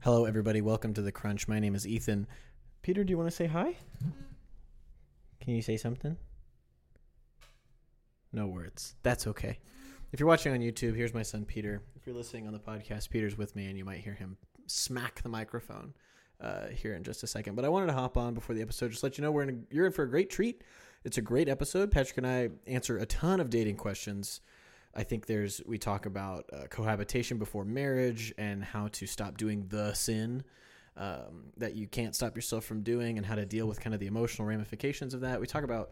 Hello, everybody. Welcome to the Crunch. My name is Ethan. Peter, do you want to say hi? Can you say something? No words. That's okay. If you're watching on YouTube, here's my son Peter. If you're listening on the podcast, Peter's with me, and you might hear him smack the microphone uh, here in just a second. But I wanted to hop on before the episode, just let you know we're in a, you're in for a great treat. It's a great episode. Patrick and I answer a ton of dating questions. I think there's we talk about uh, cohabitation before marriage and how to stop doing the sin um, that you can't stop yourself from doing and how to deal with kind of the emotional ramifications of that. We talk about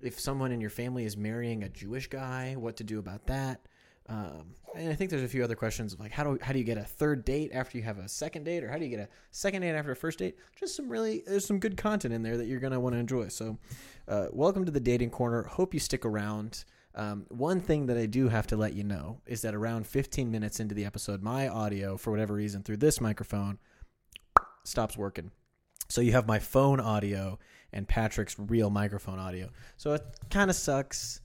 if someone in your family is marrying a Jewish guy, what to do about that. Um, and I think there's a few other questions of like how do how do you get a third date after you have a second date, or how do you get a second date after a first date? Just some really there's some good content in there that you're gonna want to enjoy. So, uh, welcome to the dating corner. Hope you stick around. Um, one thing that I do have to let you know is that around 15 minutes into the episode, my audio, for whatever reason, through this microphone, stops working. So you have my phone audio and Patrick's real microphone audio. So it kind of sucks.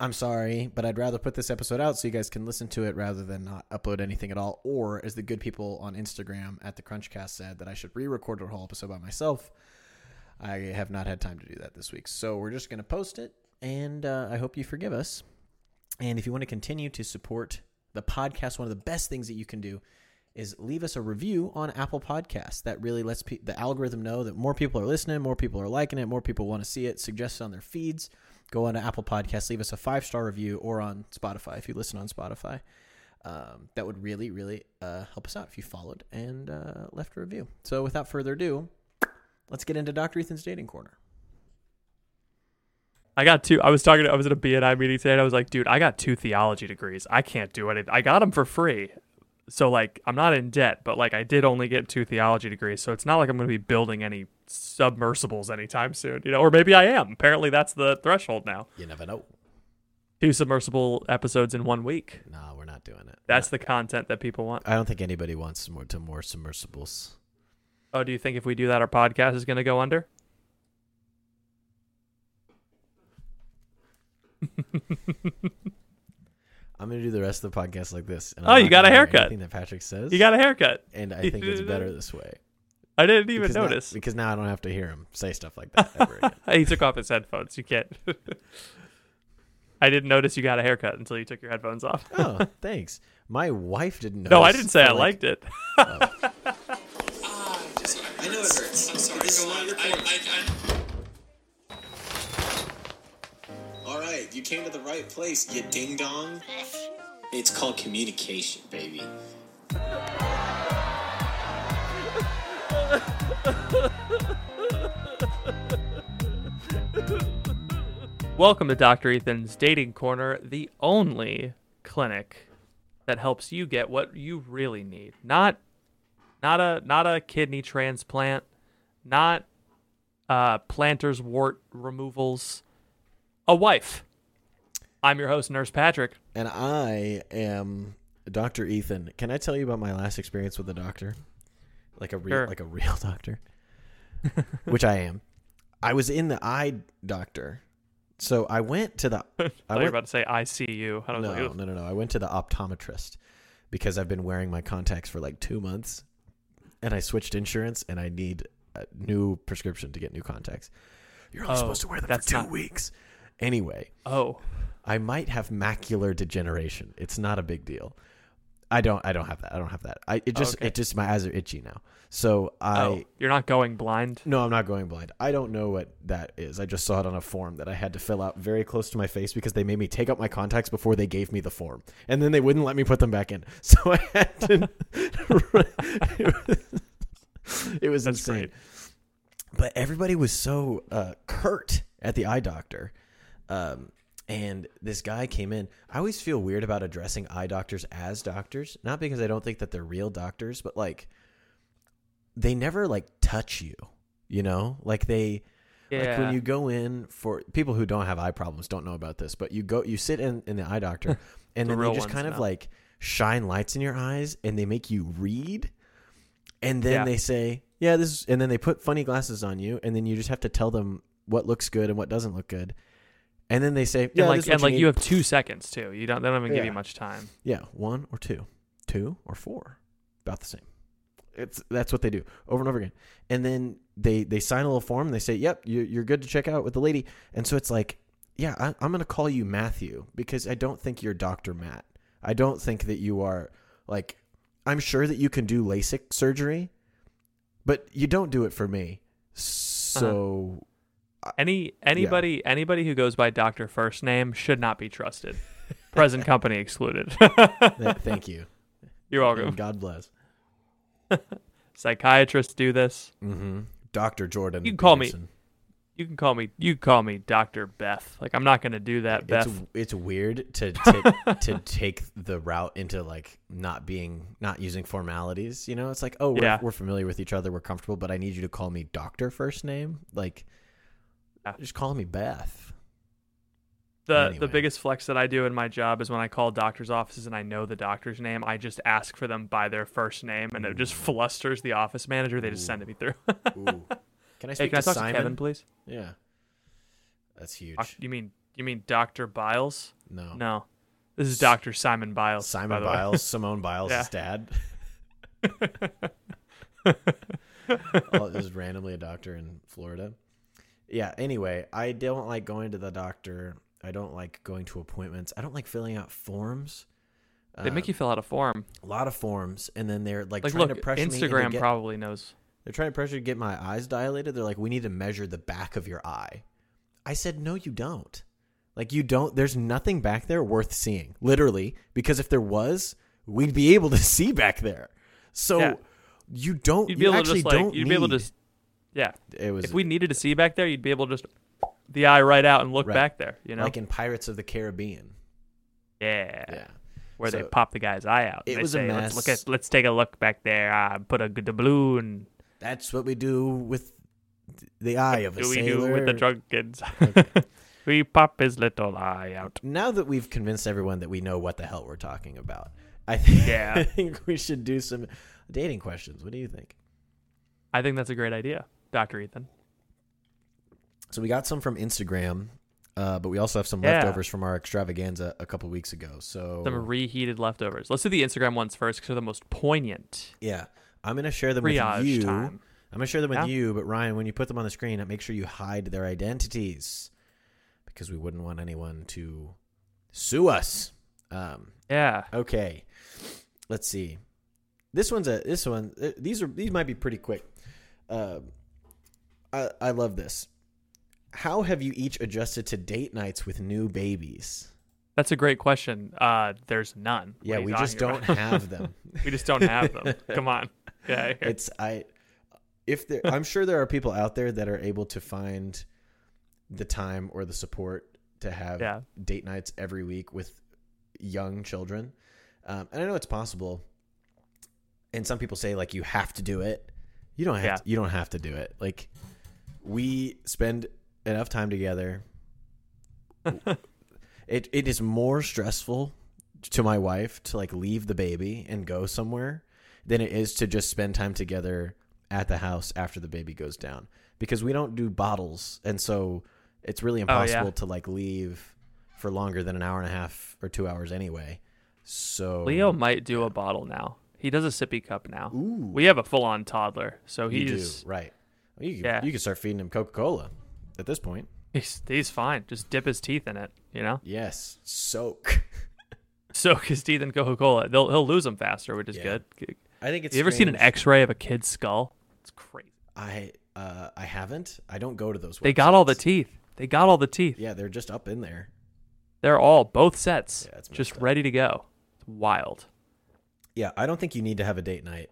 I'm sorry, but I'd rather put this episode out so you guys can listen to it rather than not upload anything at all. Or, as the good people on Instagram at the Crunchcast said, that I should re record a whole episode by myself. I have not had time to do that this week. So we're just going to post it, and uh, I hope you forgive us. And if you want to continue to support the podcast, one of the best things that you can do is leave us a review on Apple Podcasts. That really lets pe- the algorithm know that more people are listening, more people are liking it, more people want to see it, suggest it on their feeds. Go on to Apple Podcasts, leave us a five star review, or on Spotify if you listen on Spotify. Um, that would really, really uh, help us out if you followed and uh, left a review. So, without further ado, let's get into Dr. Ethan's dating corner. I got two. I was talking. To, I was at a BNI meeting today, and I was like, "Dude, I got two theology degrees. I can't do anything. I got them for free, so like, I'm not in debt, but like, I did only get two theology degrees, so it's not like I'm going to be building any submersibles anytime soon, you know. Or maybe I am. Apparently, that's the threshold now. You never know. Two submersible episodes in one week. No, we're not doing it. That's the content that people want. I don't think anybody wants more to more submersibles. Oh, do you think if we do that, our podcast is going to go under? I'm gonna do the rest of the podcast like this. And Oh, you got a haircut. Anything that Patrick says, You got a haircut. and I think it's better this way. I didn't even Because now- notice. because now I don't have to hear him say stuff like that ever again. he took off his headphones. You can't. I didn't notice you got a haircut until you took your headphones off. oh, thanks. My wife didn't know. no, I didn't say I liked it. Oh. I know it hurts. I'm sorry. This is not right, you came to the right place, you ding dong. It's called communication, baby. Welcome to Dr. Ethan's Dating Corner, the only clinic that helps you get what you really need. Not not a not a kidney transplant, not uh plantar's wart removals, a wife. I'm your host, Nurse Patrick. And I am Doctor Ethan. Can I tell you about my last experience with a doctor? Like a real, Sure. like a real doctor, which I am. I was in the eye doctor, so I went to the. I I thought you were went, about to say ICU. I was no, like, no, no, no. I went to the optometrist because I've been wearing my contacts for like two months, and I switched insurance, and I need a new prescription to get new contacts. You're only Oh, supposed to wear them for two not- weeks. Anyway, oh, I might have macular degeneration. It's not a big deal. I don't. I don't have that. I don't have that. I it just Okay. it just my eyes are itchy now. So I oh, you're not going blind. no, I'm not going blind. I don't know what that is. I just saw it on a form that I had to fill out very close to my face because they made me take out my contacts before they gave me the form, and then they wouldn't let me put them back in. So I had to. it was, it was That's insane. great. But everybody was so uh, curt at the eye doctor. Um, and this guy came in. I always feel weird about addressing eye doctors as doctors, not because I don't think that they're real doctors, but like they never like touch you, you know? Like they Yeah. like when you go in for people who don't have eye problems don't know about this, but you go you sit in in the eye doctor and The then they just kind of like shine lights in your eyes and they make you read and then Yeah. they say, "Yeah, this is, and then they put funny glasses on you and then you just have to tell them what looks good and what doesn't look good. And then they say, "Yeah, and like this is what and like need." you have two seconds too. You don't. They don't even give you much time. Yeah, one or two, two or four, about the same. It's that's what they do over and over again, and then they they sign a little form. And they say, "Yep, you're you're good to check out with the lady." And so it's like, yeah, I, I'm gonna call you Matthew because I don't think you're Doctor Matt. I don't think that you are like. I'm sure that you can do LASIK surgery, but you don't do it for me. Uh-huh. So Any anybody anybody who goes by doctor first name should not be trusted. Present company excluded. thank you. You're And welcome. God bless. Psychiatrists do this. Mm-hmm. Doctor Jordan. You can call me- You can call me. You call me Doctor Beth. Like I'm not gonna do that, Beth. It's it's weird to to, to take the route into like not being not using formalities. You know, it's like oh we're, Yeah. we're familiar with each other, we're comfortable, but I need you to call me Doctor first name. Like, Yeah. just call me Beth. the anyway. the biggest flex that I do in my job is when I call doctors' offices and I know the doctor's name, I just ask for them by their first name, and it just flusters the office manager. They just send me through. Ooh. Can I hey, speak can I to talk Simon? to Kevin, please? Yeah, that's huge. You mean you mean Doctor Biles? no, No, this is Doctor Simon Biles. Simon. Biles, Simone Biles' Yeah. dad. oh, randomly a doctor in Florida. Yeah. Anyway, I don't like going to the doctor. I don't like going to appointments. I don't like filling out forms. They make you fill out a form. a lot of forms, and then they're like, Like, trying look, to pressure. Instagram into get, probably knows. They're trying to pressure to get my eyes dilated. They're like, we need to measure the back of your eye. I said, no, you don't. Like, you don't. There's nothing back there worth seeing, literally, because if there was, we'd be able to see back there. So Yeah. you don't. You'd be you able to actually just like don't you'd be able to need- just yeah. It was If we needed to see back there, you'd be able to just the eye right out and look Right. back there. You know, like in Pirates of the Caribbean. yeah, Yeah. where they pop the guy's eye out. it was a say, Let's look mess. at let's take a look back there. Uh, put a the balloon. That's what we do with the eye of a Do we sailor. do with the drunkens? we pop his little eye out. now that we've convinced everyone that we know what the hell we're talking about, I think Yeah. I think we should do some dating questions. What do you think? I think that's a great idea, Doctor Ethan. So we got some from Instagram, uh, but we also have some Yeah. leftovers from our extravaganza a couple weeks ago. So Some reheated leftovers. Let's do the Instagram ones first because they're the most poignant. yeah, I'm gonna share them Triage with you. time. I'm gonna share them with Yeah. you, but Ryan, when you put them on the screen, make sure you hide their identities because we wouldn't want anyone to sue us. Um, Yeah. Okay, let's see. This one's a this one. uh, These are these might be pretty quick. Uh, I I love this. How have you each adjusted to date nights with new babies? That's a great question. Uh, there's none. Yeah, we just don't about? have them. we just don't have them. Come on. Yeah. It's I. If there, I'm sure there are people out there that are able to find the time or the support to have Yeah. date nights every week with young children, um, and I know it's possible. And some people say like you have to do it. You don't have. Yeah. To, you don't have to do it. Like we spend enough time together. it it is more stressful to my wife to like leave the baby and go somewhere than it is to just spend time together at the house after the baby goes down because we don't do bottles and so it's really Oh, yeah. impossible to like leave for longer than an hour and a half or two hours anyway. So Leo might do a bottle now. He does a sippy cup now. Ooh. We have a full on toddler, so you do he's right. You could, Yeah. you could start feeding him Coca Cola at this point. he's he's fine. Just dip his teeth in it, you know. Yes, soak. Soak his teeth in Coca Cola. They'll he'll lose them faster, which is Yeah. good. I think it's. you ever seen an. X-ray of a kid's skull? It's crazy. I uh I haven't. I don't go to those. They got all the teeth. They got all the teeth. Yeah, they're just up in there. They're all both sets, Yeah, it's just up. ready to go. It's wild. Yeah, I don't think you need to have a date night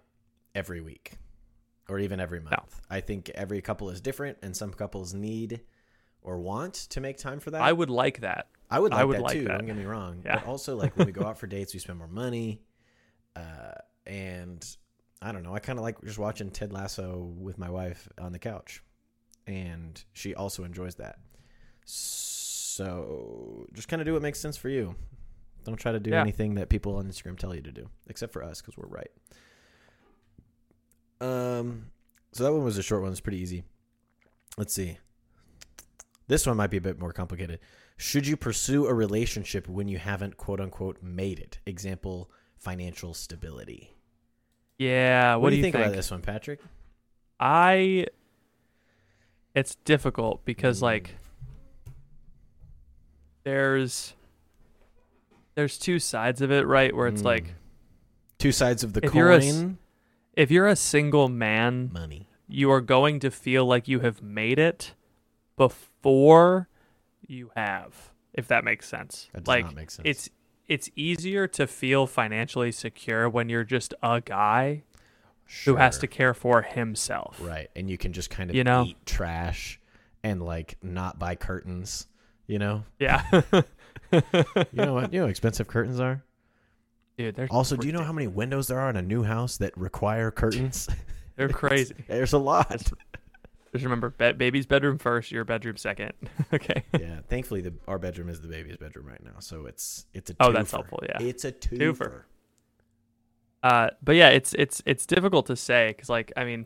every week or even every month. I think every couple is different, and some couples need or want to make time for that. I would like that. I would like I would that like too. that. Don't get me wrong. Yeah. But also, like when we go out for dates, we spend more money. Uh, and I don't know. I kind of like just watching Ted Lasso with my wife on the couch, and she also enjoys that. So just kind of do what makes sense for you. Don't try to do Yeah. anything that people on Instagram tell you to do, except for us because we're right. Um, so that one was a short one. It's pretty easy. Let's see. This one might be a bit more complicated. Should you pursue a relationship when you haven't quote unquote made it? Example, financial stability. Yeah. What, do you think, think about this one, Patrick? I it's difficult because Mm. like there's there's two sides of it, right? Where it's Mm. like Two sides of the If you're a s- coin. If you're a single man, money. you are going to feel like you have made it before you have, if that makes sense. That does like not make sense. it's it's easier to feel financially secure when you're just a guy who has to care for himself. right, and you can just kind of You know? eat trash and like not buy curtains. You know, Yeah. you know what? You know how expensive curtains are. Dude, they're Also, do you know how many windows there are in a new house that require curtains? they're crazy. There's a lot. Just remember, be- baby's bedroom first, your bedroom second. okay. yeah, thankfully the our bedroom is the baby's bedroom right now, so it's it's a Oh, that's helpful, yeah. it's a twofer. Twofer. Uh, but yeah, it's it's it's difficult to say because, like, I mean,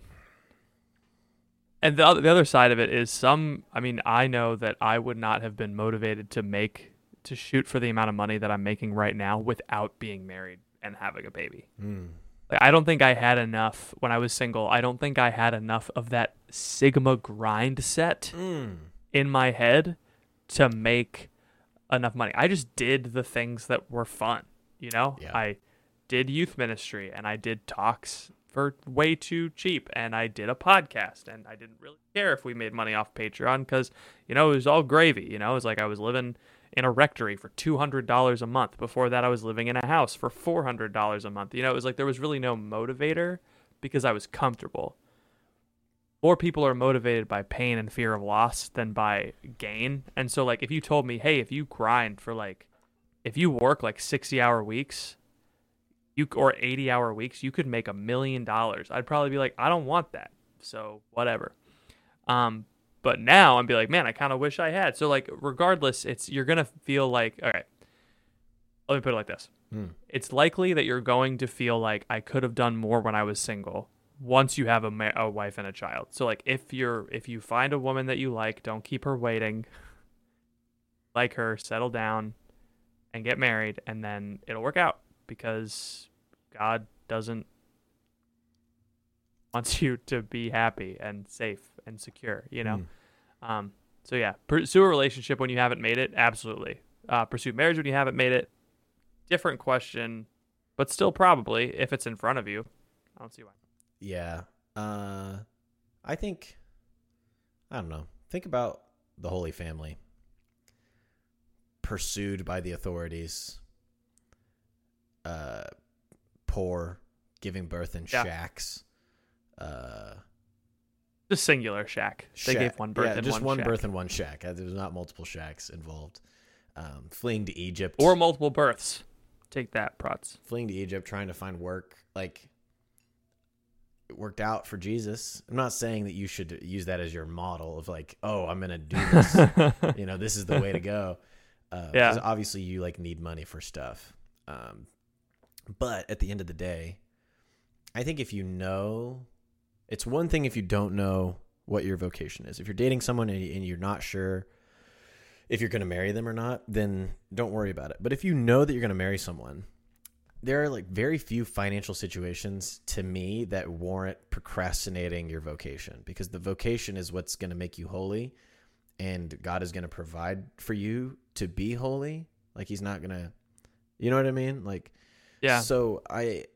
and the other, the other side of it is some. I mean, I know that I would not have been motivated to make to shoot for the amount of money that I'm making right now without being married and having a baby. Mm. Like, I don't think I had enough when I was single. I don't think I had enough of that Sigma grind set Mm. in my head to make enough money. I just did the things that were fun, you know? Yeah. I did youth ministry and I did talks for way too cheap and I did a podcast and I didn't really care if we made money off Patreon cuz you know, it was all gravy, you know? It was like I was living in a rectory for $200 a month. Before that I was living in a house for $400 a month. You know, it was like there was really no motivator because I was comfortable more people are motivated by pain and fear of loss than by gain. And so like if you told me, "Hey, if you grind for like if you work like 60-hour weeks, you or 80-hour weeks, you could make a million dollars." I'd probably be like, "I don't want that." So, whatever. Um but now I'm be like, "Man, I kind of wish I had." So like regardless, it's you're going to feel like, "All right. Let me put it like this. Mm. It's likely that you're going to feel like I could have done more when I was single once you have a, ma- a wife and a child. So like if you're if you find a woman that you like, don't keep her waiting. Like her, settle down and get married and then it'll work out because God doesn't wants you to be happy and safe and secure, you know. Mm. Um so yeah, pursue a relationship when you haven't made it, absolutely. Uh pursue marriage when you haven't made it. Different question, but still probably if it's in front of you. I don't see why. Yeah. Uh, I think, I don't know. Think about the Holy Family pursued by the authorities, uh, poor, giving birth in Yeah. shacks. Uh, Just singular shack. They shack- gave one birth yeah, in just one, one birth in one shack. Uh, There's not multiple shacks involved. Um, fleeing to Egypt or multiple births. Take that, prots. fleeing to Egypt, trying to find work. Like it worked out for Jesus. I'm not saying that you should use that as your model of like, oh, I'm gonna do this. you know, this is the way to go. Uh, Yeah. obviously, you like need money for stuff. Um, but at the end of the day, I think if you know, it's one thing if you don't know what your vocation is. If you're dating someone and you're not sure if you're going to marry them or not, then don't worry about it. But if you know that you're going to marry someone, there are like very few financial situations to me that warrant procrastinating your vocation because the vocation is what's going to make you holy and God is going to provide for you to be holy. Like he's not going to you know what I mean? Like Yeah. So I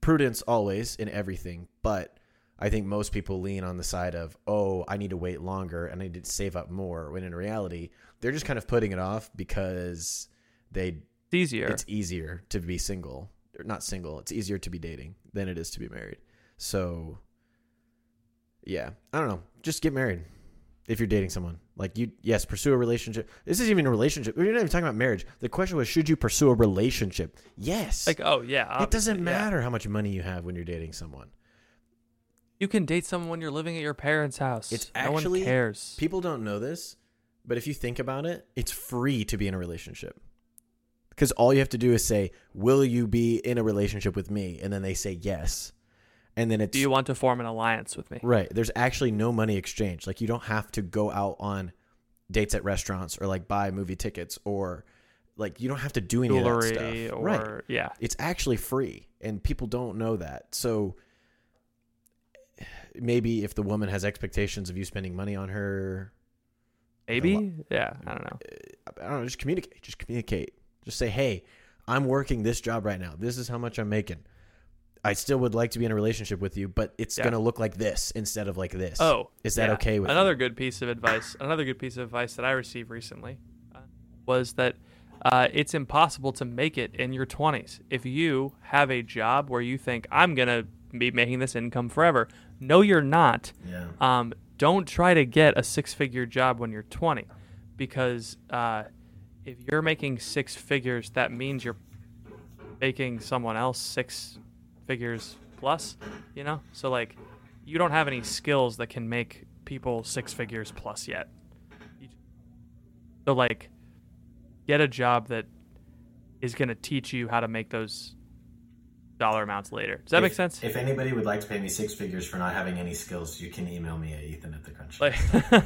prudence always in everything, but I think most people lean on the side of, "Oh, I need to wait longer and I need to save up more." When in reality, they're just kind of putting it off because they It's easier. it's easier to be single or not single it's easier to be dating than it is to be married so yeah i don't know just get married if you're dating someone like you yes pursue a relationship this isn't even a relationship we're not even talking about marriage the question was should you pursue a relationship yes like, oh yeah. it doesn't obviously, yeah. matter how much money you have when you're dating someone You can date someone when you're living at your parents' house. It's no actually- one cares. people don't know this but if you think about it it's free to be in a relationship because all you have to do is say will you be in a relationship with me and then they say yes and then it's Do you want to form an alliance with me? Right. There's actually no money exchange. Like you don't have to go out on dates at restaurants or like buy movie tickets or like you don't have to do any of that Jewelry stuff. or right. yeah. It's actually free and people don't know that. So maybe if the woman has expectations of you spending money on her, Maybe? Yeah, I don't know. Uh, I don't know, just communicate. Just communicate. Just say, "Hey, I'm working this job right now. This is how much I'm making." I still would like to be in a relationship with you, but it's Yeah. going to look like this instead of like this. Oh, is that yeah. okay with you? another good piece of advice? Another good piece of advice that I received recently uh, was that uh, it's impossible to make it in your 20s if you have a job where you think I'm gonna be making this income forever. No, you're not. Yeah. Um, don't try to get a six-figure job when you're 20, because uh, if you're making six figures, that means you're making someone else six figures plus. You know, so like you don't have any skills that can make people six figures plus yet. So like, get a job that is going to teach you how to make those dollar amounts later. Does that if, make sense? If anybody would like to pay me six figures for not having any skills, you can email me at Ethan at the Crunch. like,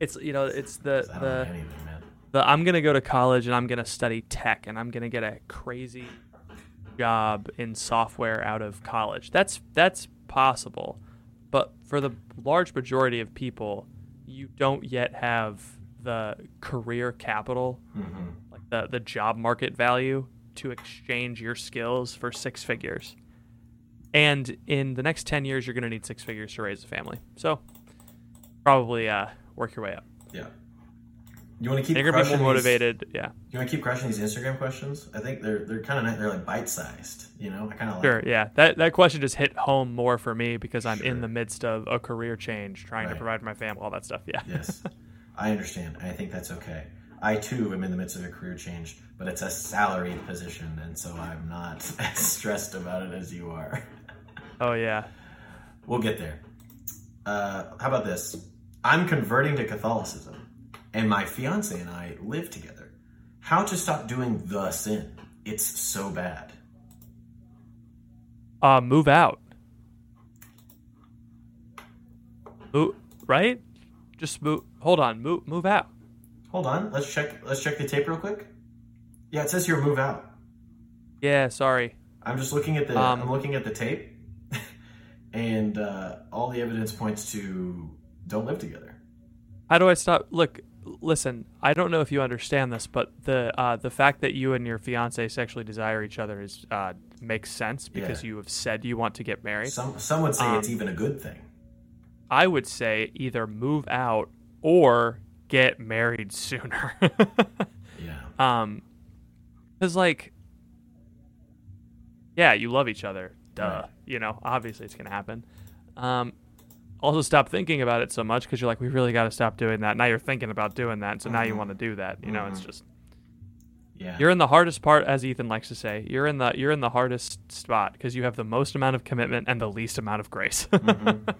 it's you know it's the the anything, the I'm gonna go to college and I'm gonna study tech and I'm gonna get a crazy job in software out of college. That's that's possible, but for the large majority of people, you don't yet have the career capital, like the the job market value to exchange your skills for six figures. And in the next ten years, you're gonna need six figures to raise a family. So probably uh, work your way up. Yeah. You want to keep you're gonna be crushing more these- motivated. Yeah. You want to keep crushing these Instagram questions? I think they're they're kind of nice. They're like bite sized. You know, I kind of like. Sure, yeah. That that question just hit home more for me because I'm in the midst of a career change, trying to provide for my family, all that stuff. Yeah. Yes, I understand. I think that's okay. I too am in the midst of a career change, but it's a salaried position, and so I'm not as stressed about it as you are. Oh yeah. We'll get there. Uh, how about this? I'm converting to Catholicism, and my fiance and I live together. How to stop doing the sin? It's so bad. Uh, move out. Move, right? Just move. Hold on. Move. Move out. Hold on, let's check. Let's check the tape real quick. Yeah, it says here move out. Yeah. Sorry. I'm just looking at the. Um, I'm looking at the tape, and uh, all the evidence points to don't live together. How do I stop? Look. Listen. I don't know if you understand this, but the uh, the fact that you and your fiance sexually desire each other is uh, makes sense because Yeah. you have said you want to get married. Some some would say it's Um, even a good thing. I would say either move out or get married sooner. Yeah. um, because like, yeah, you love each other. Duh. Right. You know, obviously it's gonna happen. Um, also stop thinking about it so much because you're like, we really got to stop doing that. Now you're thinking about doing that, so now you mm-hmm. want to do that. You know, it's mm-hmm. just Yeah. you're in the hardest part, as Ethan likes to say. You're in the you're in the hardest spot because you have the most amount of commitment and the least amount of grace. Mm-hmm.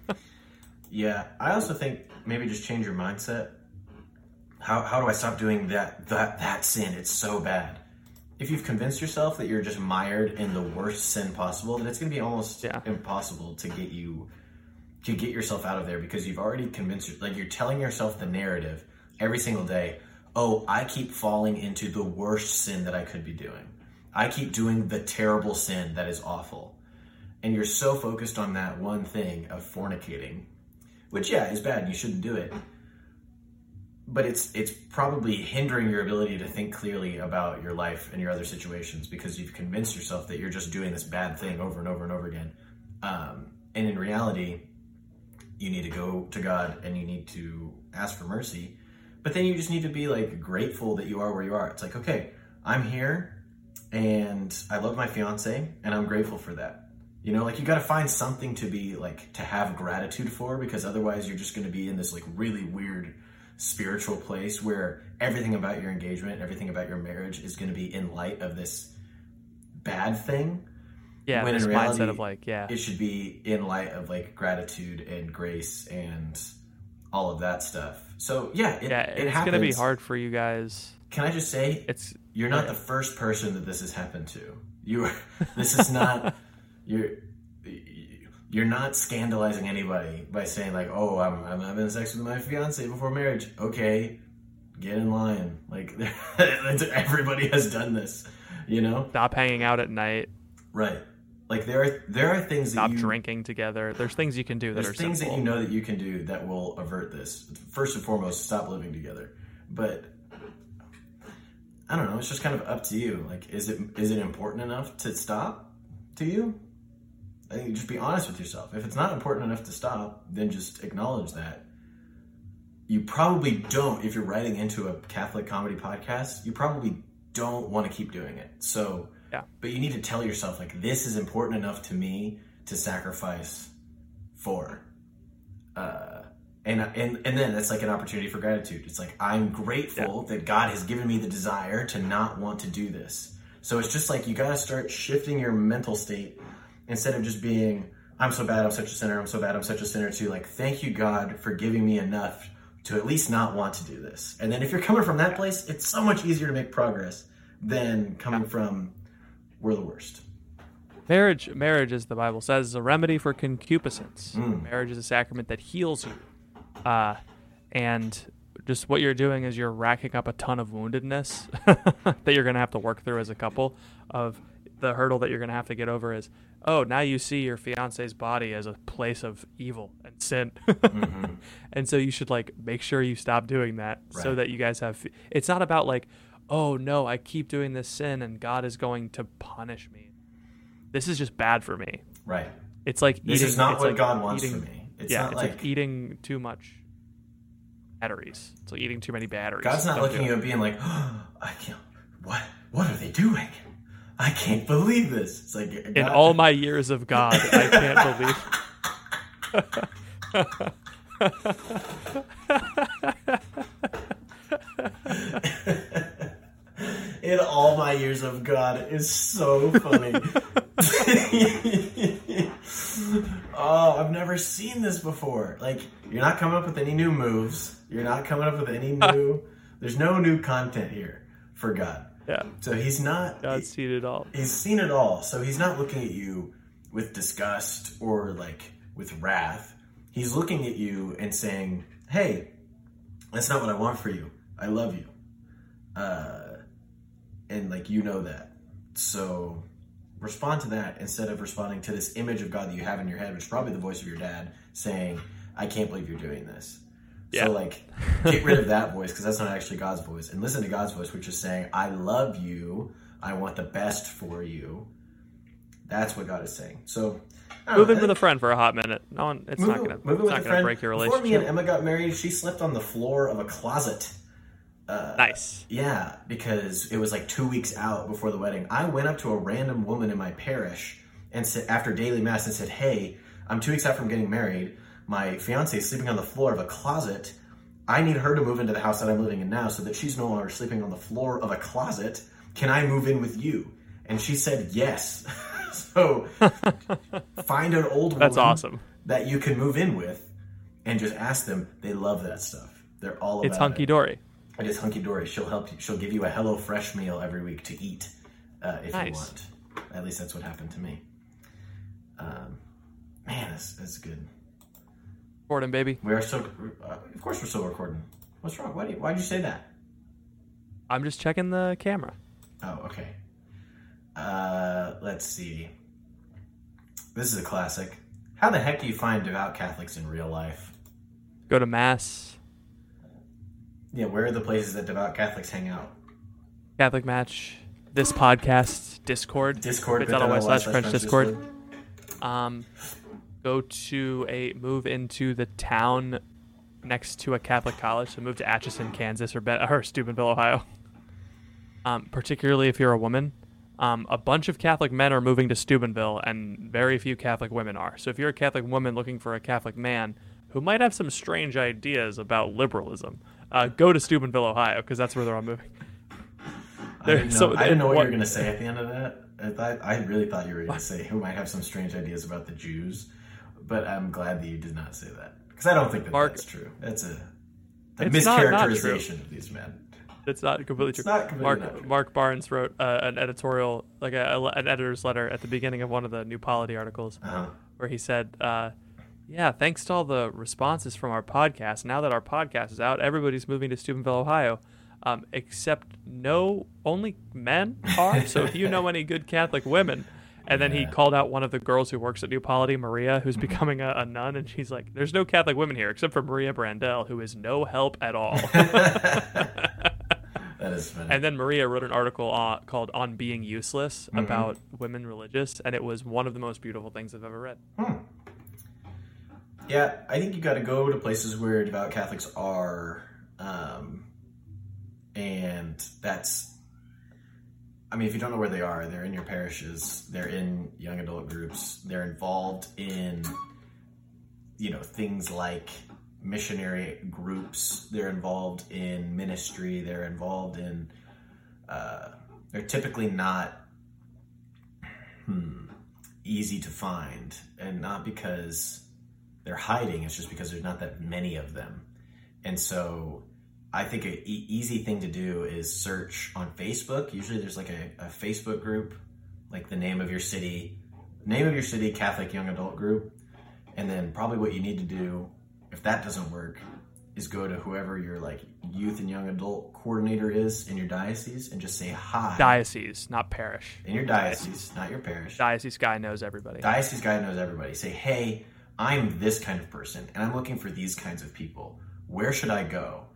Yeah, I also think maybe just change your mindset. how how do I stop doing that that that sin? It's so bad. If you've convinced yourself that you're just mired in the worst sin possible, then it's going to be almost Yeah. impossible to get you to get yourself out of there because you've already convinced like you're telling yourself the narrative every single day. Oh, I keep falling into the worst sin that I could be doing. I keep doing the terrible sin that is awful. And you're so focused on that one thing of fornicating, which yeah, is bad. You shouldn't do it. But it's it's probably hindering your ability to think clearly about your life and your other situations because you've convinced yourself that you're just doing this bad thing over and over and over again. Um, and in reality, you need to go to God and you need to ask for mercy. But then you just need to be like grateful that you are where you are. It's like, okay, I'm here and I love my fiance and I'm grateful for that. You know, like you got to find something to be like to have gratitude for because otherwise you're just going to be in this like really weird spiritual place where everything about your engagement, everything about your marriage is going to be in light of this bad thing Yeah, when in reality, mindset of like, yeah, it should be in light of like gratitude and grace and all of that stuff. So yeah, it, yeah, it it's gonna be hard for you guys. Can I just say, It's you're not yeah. the first person that this has happened to. You, are, this is not you're. You're not scandalizing anybody by saying like, "Oh, I'm, I'm having sex with my fiance before marriage." Okay, get in line. Like, everybody has done this, you know? stop hanging out at night, Right. Like there are there are things stop that you drinking together. There's things you can do that There's are things simple. that you know that you can do that will avert this. First and foremost, stop living together. But I don't know. It's just kind of up to you. Like, is it is it important enough to stop to you? I think just be honest with yourself. If it's not important enough to stop, then just acknowledge that. You probably don't. If you're writing into a Catholic comedy podcast, you probably don't want to keep doing it. So, Yeah. but you need to tell yourself like this is important enough to me to sacrifice for. Uh and and and then that's like an opportunity for gratitude. It's like i'm grateful that god has given me the desire to not want to do this. So it's just like you got to start shifting your mental state instead of just being i'm so bad i'm such a sinner i'm so bad i'm such a sinner to like thank you god for giving me enough to at least not want to do this. And then if you're coming from that place it's so much easier to make progress than coming from we're the worst Marriage, marriage, as the Bible says, is a remedy for concupiscence. Mm. Marriage is a sacrament that heals you, uh, and just what you're doing is you're racking up a ton of woundedness that you're gonna have to work through as a couple. Of the hurdle that you're gonna have to get over is, oh, now you see your fiance's body as a place of evil and sin, and so you should like make sure you stop doing that so that you guys have. It's not about like, oh no, I keep doing this sin and God is going to punish me this is just bad for me. right It's like This eating, is not what like God wants eating- for me. It's yeah, not it's like, like- eating too much batteries. It's like eating too many batteries. God's not Don't looking at you and being like, oh, I can't. What? What are they doing? I can't believe this. It's like In all my years of God, I can't believe. in all my years of God is so funny. oh, I've never seen this before. Like, you're not coming up with any new moves. You're not coming up with any new. There's no new content here for God. Yeah, So he's not. God's seen it all. he's seen it all. So he's not looking at you with disgust or like with wrath. He's looking at you and saying, "Hey, that's not what I want for you. I love you." Uh, and like you know that. So respond to that instead of responding to this image of God that you have in your head, which is probably the voice of your dad saying, "I can't believe you're doing this." Yeah. So like, get rid of that voice because that's not actually God's voice, and listen to God's voice, which is saying, "I love you. I want the best for you." That's what God is saying. So Move in with a friend for a hot minute. No one, it's not gonna, it's not gonna friend. break your relationship. Before me and. Emma got married, she slept on the floor of a closet. Uh, nice. Yeah, because it was like two weeks out before the wedding. I went up to a random woman in my parish and said, after daily mass, and said, "Hey, I'm two weeks out from getting married. My fiance is sleeping on the floor of a closet. I need her to move into the house that I'm living in now, so that she's no longer sleeping on the floor of a closet. Can I move in with you?" And she said, "Yes." so find an old woman That's awesome. that you can move in with, and just ask them. They love that stuff. They're all about It's hunky dory. It is hunky dory. She'll help you. She'll give you a Hello Fresh meal every week to eat uh, if you want. At least that's what happened to me. Um, man, that's, that's good. Gordon, baby. We are so. Uh, of course, we're still recording. What's wrong? Why do you, why'd you say that? I'm just checking the camera. Oh, okay. Uh, let's see. This is a classic. How the heck do you find devout Catholics in real life? Go to mass, Yeah, where are the places that devout Catholics hang out? Catholic match, this podcast, Discord, Discord. bit.ly slash crunch Discord. Um, go to a move into the town next to a Catholic college. So move to Atchison, Kansas, or, Be- or Steubenville, Ohio. Um, particularly if you're a woman. Um, a bunch of Catholic men are moving to Steubenville, and very few Catholic women are. So if you're a Catholic woman looking for a Catholic man who might have some strange ideas about liberalism, uh, go to Steubenville, Ohio, because that's where they're all moving. I didn't know, So- I didn't know what, what- you were going to say at the end of that. I thought I really thought you were going to say who might have some strange ideas about the Jews, but I'm glad that you did not say that because I don't think that Marc- that's true. That's a, a It's not- not mischaracterization of these men. It's not completely It's true. not completely Marc true. Marc Barnes wrote uh, an editorial, like a, a- an editor's letter at the beginning of one of the New Polity articles, Uh-huh. where he said, uh, "Yeah, thanks to all the responses from our podcast. Now that our podcast is out, everybody's moving to Steubenville, Ohio." Um, except no, only men are. so if you know any good Catholic women, and then he called out one of the girls who works at New Polity, Maria, who's becoming a, a nun, and she's like, "There's no Catholic women here except for Maria Brandel, who is no help at all." That is funny. And then Maria wrote an article uh, called "On Being Useless" Mm-hmm. about women religious, and it was one of the most beautiful things I've ever read. Yeah, I think you got to go to places where devout Catholics are, um, and that's. I mean, if you don't know where they are, they're in your parishes, they're in young adult groups, they're involved in, you know, things like missionary groups. They're involved in ministry. They're involved in. Uh, they're typically not hmm, easy to find, and not because they're hiding. It's just because there's not that many of them. And so I think a e- easy thing to do is search on Facebook. Usually there's like a, a Facebook group, like the name of your city, name of your city, Catholic Young Adult Group. And then probably what you need to do, if that doesn't work, is go to whoever your like youth and young adult coordinator is in your diocese and just say hi. Diocese, not parish. in your diocese, not your parish. Diocese guy knows everybody. Diocese guy knows everybody. Say, hey, I'm this kind of person, and I'm looking for these kinds of people. Where should I go?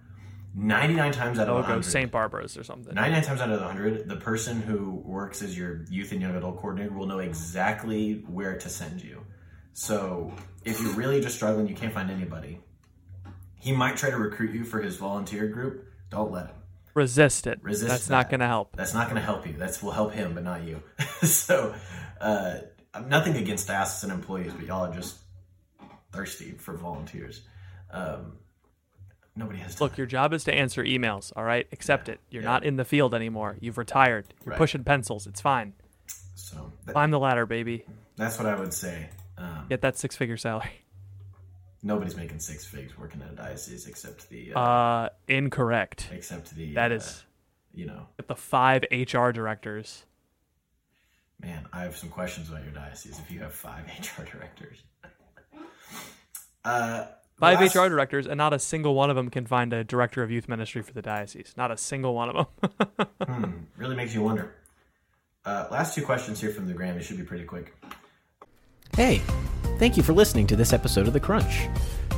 99 times out of Oh, go 100. St. Barbara's or something. 99 times out of 100, the person who works as your youth and young adult coordinator will know exactly where to send you. So if you're really just struggling, you can't find anybody, he might try to recruit you for his volunteer group. Don't let him. Resist it. Resist That's not going to help. That's not going to help you. That's will help him, but not you. so, uh, I'm nothing against diocesan employees, but y'all are just thirsty for volunteers. Um, nobody has time. Look, your job is to answer emails, all right? Accept it. You're not in the field anymore. You've retired. You're Right. pushing pencils. It's fine. so that, Climb the ladder, baby. that's what I would say. Um, Get that six figure salary. Nobody's making six figs working at a diocese except the uh, Uh, incorrect. except the That uh, is you know the five HR directors. man. I have some questions about your diocese. If you have five HR directors, uh, Five last- HR directors, and not a single one of them can find a director of youth ministry for the diocese. Not a single one of them. Hmm, really makes you wonder. Uh, last two questions here from the Gram. It should be pretty quick. Hey, thank you for listening to this episode of The Crunch.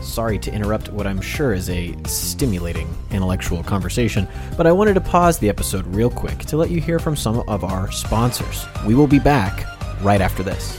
Sorry to interrupt what I'm sure is a stimulating intellectual conversation, but I wanted to pause the episode real quick to let you hear from some of our sponsors. We will be back right after this.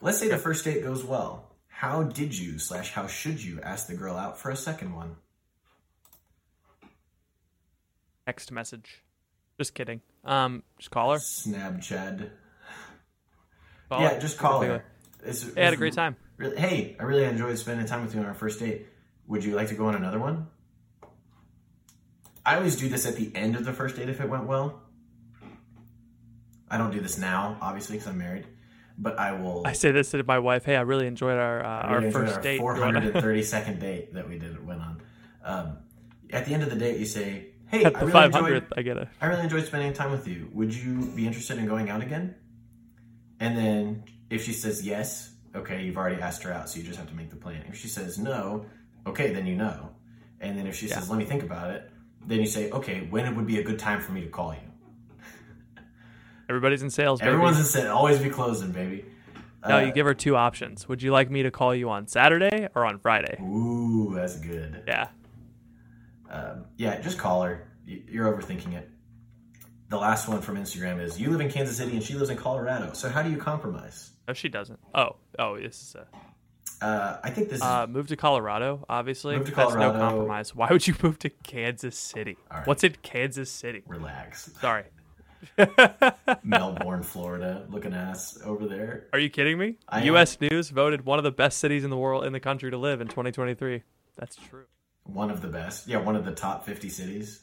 Let's say the first date goes well. How did you slash how should you ask the girl out for a second one? Text message. Just kidding. Um, just call her. Snapchat. Call yeah, her. just call her. It's, Hey, I had a great time. Really, hey, I really enjoyed spending time with you on our first date. Would you like to go on another one? I always do this at the end of the first date if it went well. I don't do this now, obviously, because I'm married. But I will. I say this to my wife. Hey, I really enjoyed our uh, I our enjoyed first our date. You wanna- 430 second date that we did it went on. Um, at the end of the date, you say, "Hey, At I really enjoyed, I get it. I really enjoyed spending time with you. Would you be interested in going out again?" And then if she says yes, okay, you've already asked her out, so you just have to make the plan. If she says no, okay, then you know. And then if she says, "Let me think about it," then you say, "Okay, when it would be a good time for me to call you?" Everybody's in sales. Baby. Everyone's in sales. Always be closing, baby. no, uh, you give her two options. Would you like me to call you on Saturday or on Friday? Ooh, that's good. Yeah. Um, yeah, just call her. You're overthinking it. The last one from Instagram is you live in Kansas City and she lives in Colorado. So how do you compromise? No, she doesn't. Oh, oh, this is a Uh, I think this is uh, move to Colorado. Obviously, Move to that's no compromise. Why would you move to Kansas City? Right. What's in Kansas City? relax. Sorry, Melbourne, Florida, looking ass over there. are you kidding me? I am. U.S. News voted one of the best cities in the world in the country to live in 2023. That's true. One of the best. Yeah, one of the top 50 cities.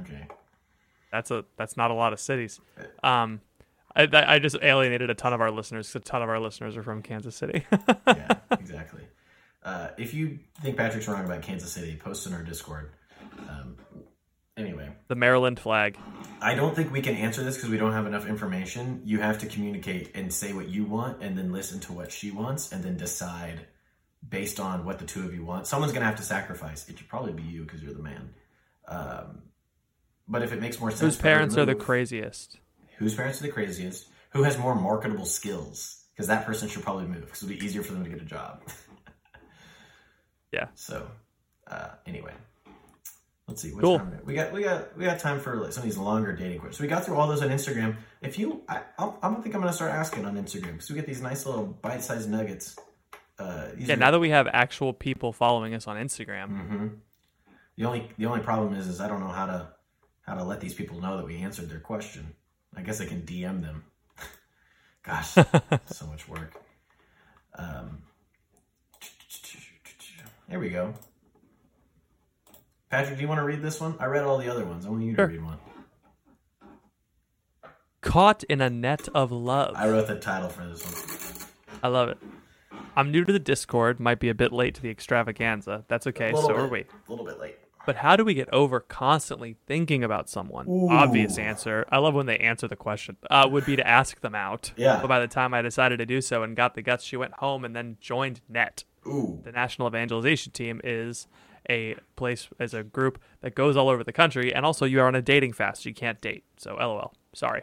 Okay. That's a that's not a lot of cities. Um, I, I just alienated a ton of our listeners. A ton of our listeners are from Kansas City. Yeah, exactly. Uh, if you think Patrick's wrong about Kansas City, post in our Discord. Um, anyway, the Maryland flag. I don't think we can answer this because we don't have enough information. You have to communicate and say what you want and then listen to what she wants and then decide based on what the two of you want. Someone's going to have to sacrifice. It should probably be you because you're the man. Um, but if it makes more sense, Whose parents are the craziest? Whose parents are the craziest? Who has more marketable skills? Because that person should probably move because it'll be easier for them to get a job. Yeah. So, uh, anyway, let's see. What Cool. time we got? We got we got time for like, some of these longer dating questions. We got through all those on Instagram. If you, I, I'll, I don't think I'm gonna start asking on Instagram because we get these nice little bite-sized nuggets. Uh, Yeah. Now that we have actual people following us on Instagram, Mhm. The only the only problem is is I don't know how to how to let these people know that we answered their question. I guess I can DM them. Gosh, so much work. Um, here we go. Patrick, do you want to read this one? I read all the other ones. I want you to Sure. read one. caught in a net of love. I wrote the title for this one. I love it. I'm new to the Discord. Might be a bit late to the extravaganza. That's okay. So bit, are we. A little bit late. But how do we get over constantly thinking about someone? Obvious answer. I love when they answer the question. Uh, would be to ask them out. Yeah. But by the time I decided to do so and got the guts, she went home and then joined NET. Ooh, The National Evangelization Team is a place, as a group that goes all over the country, and also you are on a dating fast. You can't date. So LOL. Sorry.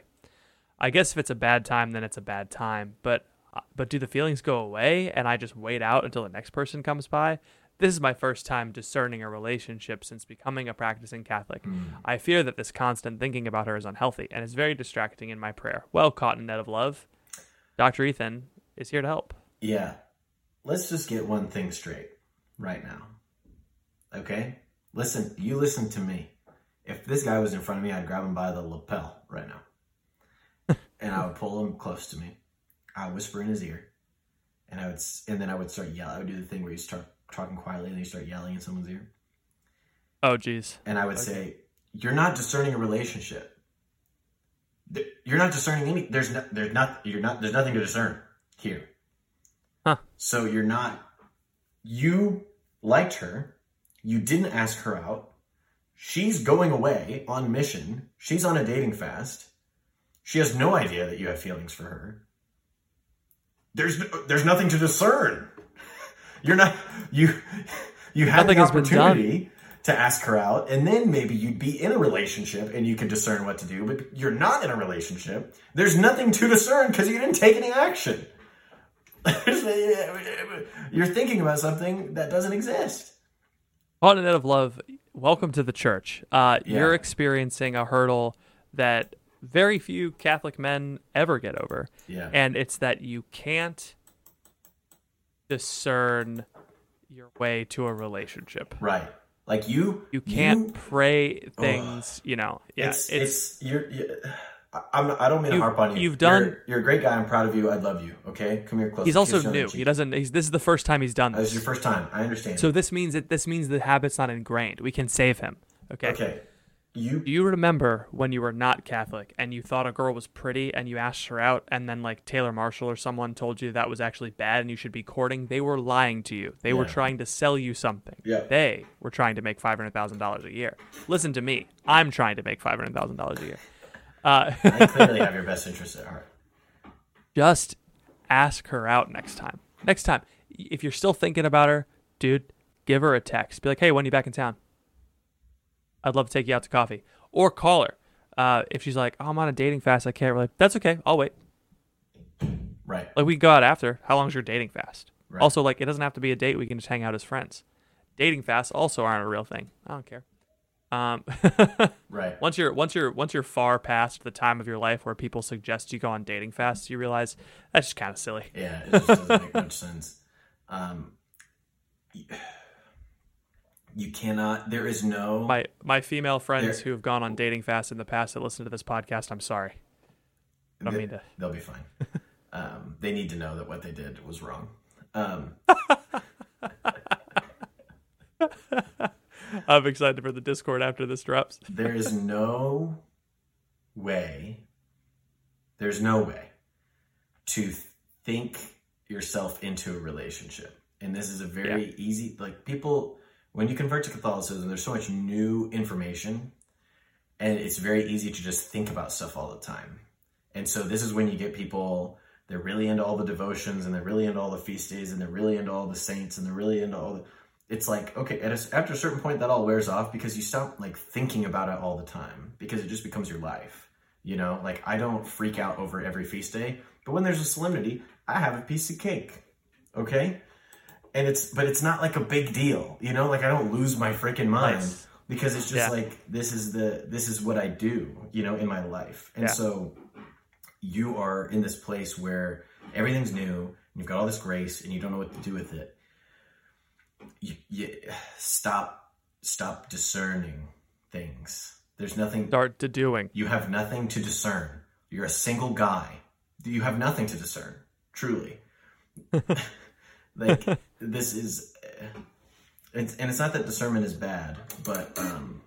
I guess if it's a bad time, then it's a bad time. But uh, but do the feelings go away and I just wait out until the next person comes by? This is my first time discerning a relationship since becoming a practicing Catholic. I fear that this constant thinking about her is unhealthy and is very distracting in my prayer. Well caught in net of love. Dr. Ethan is here to help. Yeah. Let's just get one thing straight right now. Okay? Listen, you listen to me. If this guy was in front of me, I'd grab him by the lapel right now. and I would pull him close to me. I would whisper in his ear. And I would and then I would start yelling. I would do the thing where you start talking quietly and then you start yelling in someone's ear. Oh, jeez. And I would say, you're not discerning a relationship. You're not discerning any. There's no, there's not. You're not. There's nothing to discern here. Huh. So you're not. You liked her. You didn't ask her out. She's going away on mission. She's on a dating fast. She has no idea that you have feelings for her. There's there's nothing to discern. You're not you you had the has been done. opportunity to ask her out, and then maybe you'd be in a relationship and you could discern what to do. But you're not in a relationship. There's nothing to discern because you didn't take any action. you're thinking about something that doesn't exist. On a note of love, welcome to the church. Uh, You're experiencing a hurdle that very few Catholic men ever get over. Yeah. And it's that you can't discern your way to a relationship. Right. Like you, You can't pray things, you know. Yeah, it's, it's, you're. you I- I'm. I don't mean to You've- harp on you. you've done- You're, you're a great guy. I'm proud of you. I love you. Okay, come here close. he's also you new. He doesn't. He's, this is the first time he's done This this. is your first time. I understand. So this means that this means the habit's not ingrained. We can save him. Okay. okay, you. Do you remember when you were not Catholic and you thought a girl was pretty and you asked her out and then like Taylor Marshall or someone told you that was actually bad and you should be courting? They were lying to you. They were trying to sell you something. Yeah. They were trying to make five hundred thousand dollars a year. Listen to me. I'm trying to make five hundred thousand dollars a year. Uh, I clearly have your best interests at heart. just ask her out next time. Next time, if you're still thinking about her, dude, give her a text. Be like, hey, when are you back in town? I'd love to take you out to coffee. Or call her. Uh, if she's like, oh, I'm on a dating fast, I can't really. That's okay. I'll wait. Right. Like, we can go out after. How long's your dating fast? Right. Also, like, it doesn't have to be a date. We can just hang out as friends. Dating fasts also aren't a real thing. I don't care. Um, Right. once you're once you're once you're far past the time of your life where people suggest you go on dating fasts, you realize that's just kind of silly. Yeah, it just doesn't make much sense. Um, you cannot. There is no. my my female friends There- who have gone on dating fast in the past that listen to this podcast, I'm sorry. I don't they, mean to. They'll be fine. um, they need to know that what they did was wrong. Um, I'm excited for the Discord after this drops. there is no way. There's no way to think yourself into a relationship, and this is a very easy. Like people, when you convert to Catholicism, there's so much new information, and it's very easy to just think about stuff all the time. And so this is when you get people. They're really into all the devotions, and they're really into all the feast days, and they're really into all the saints, and they're really into all the. It's like okay, at a, after a certain point, that all wears off because you stop like thinking about it all the time because it just becomes your life. You know, like I don't freak out over every feast day, but when there's a solemnity, I have a piece of cake. Okay, and it's but it's not like a big deal. You know, like I don't lose my freaking mind Nice. because it's just Yeah. like this is the this is what I do. You know, in my life, and Yeah. so you are in this place where everything's new and you've got all this grace and you don't know what to do with it you, you stop stop discerning things. There's nothing Start to doing. you have nothing to discern. You're a single guy. You have nothing to discern truly. Like this is it's, and it's not that discernment is bad but um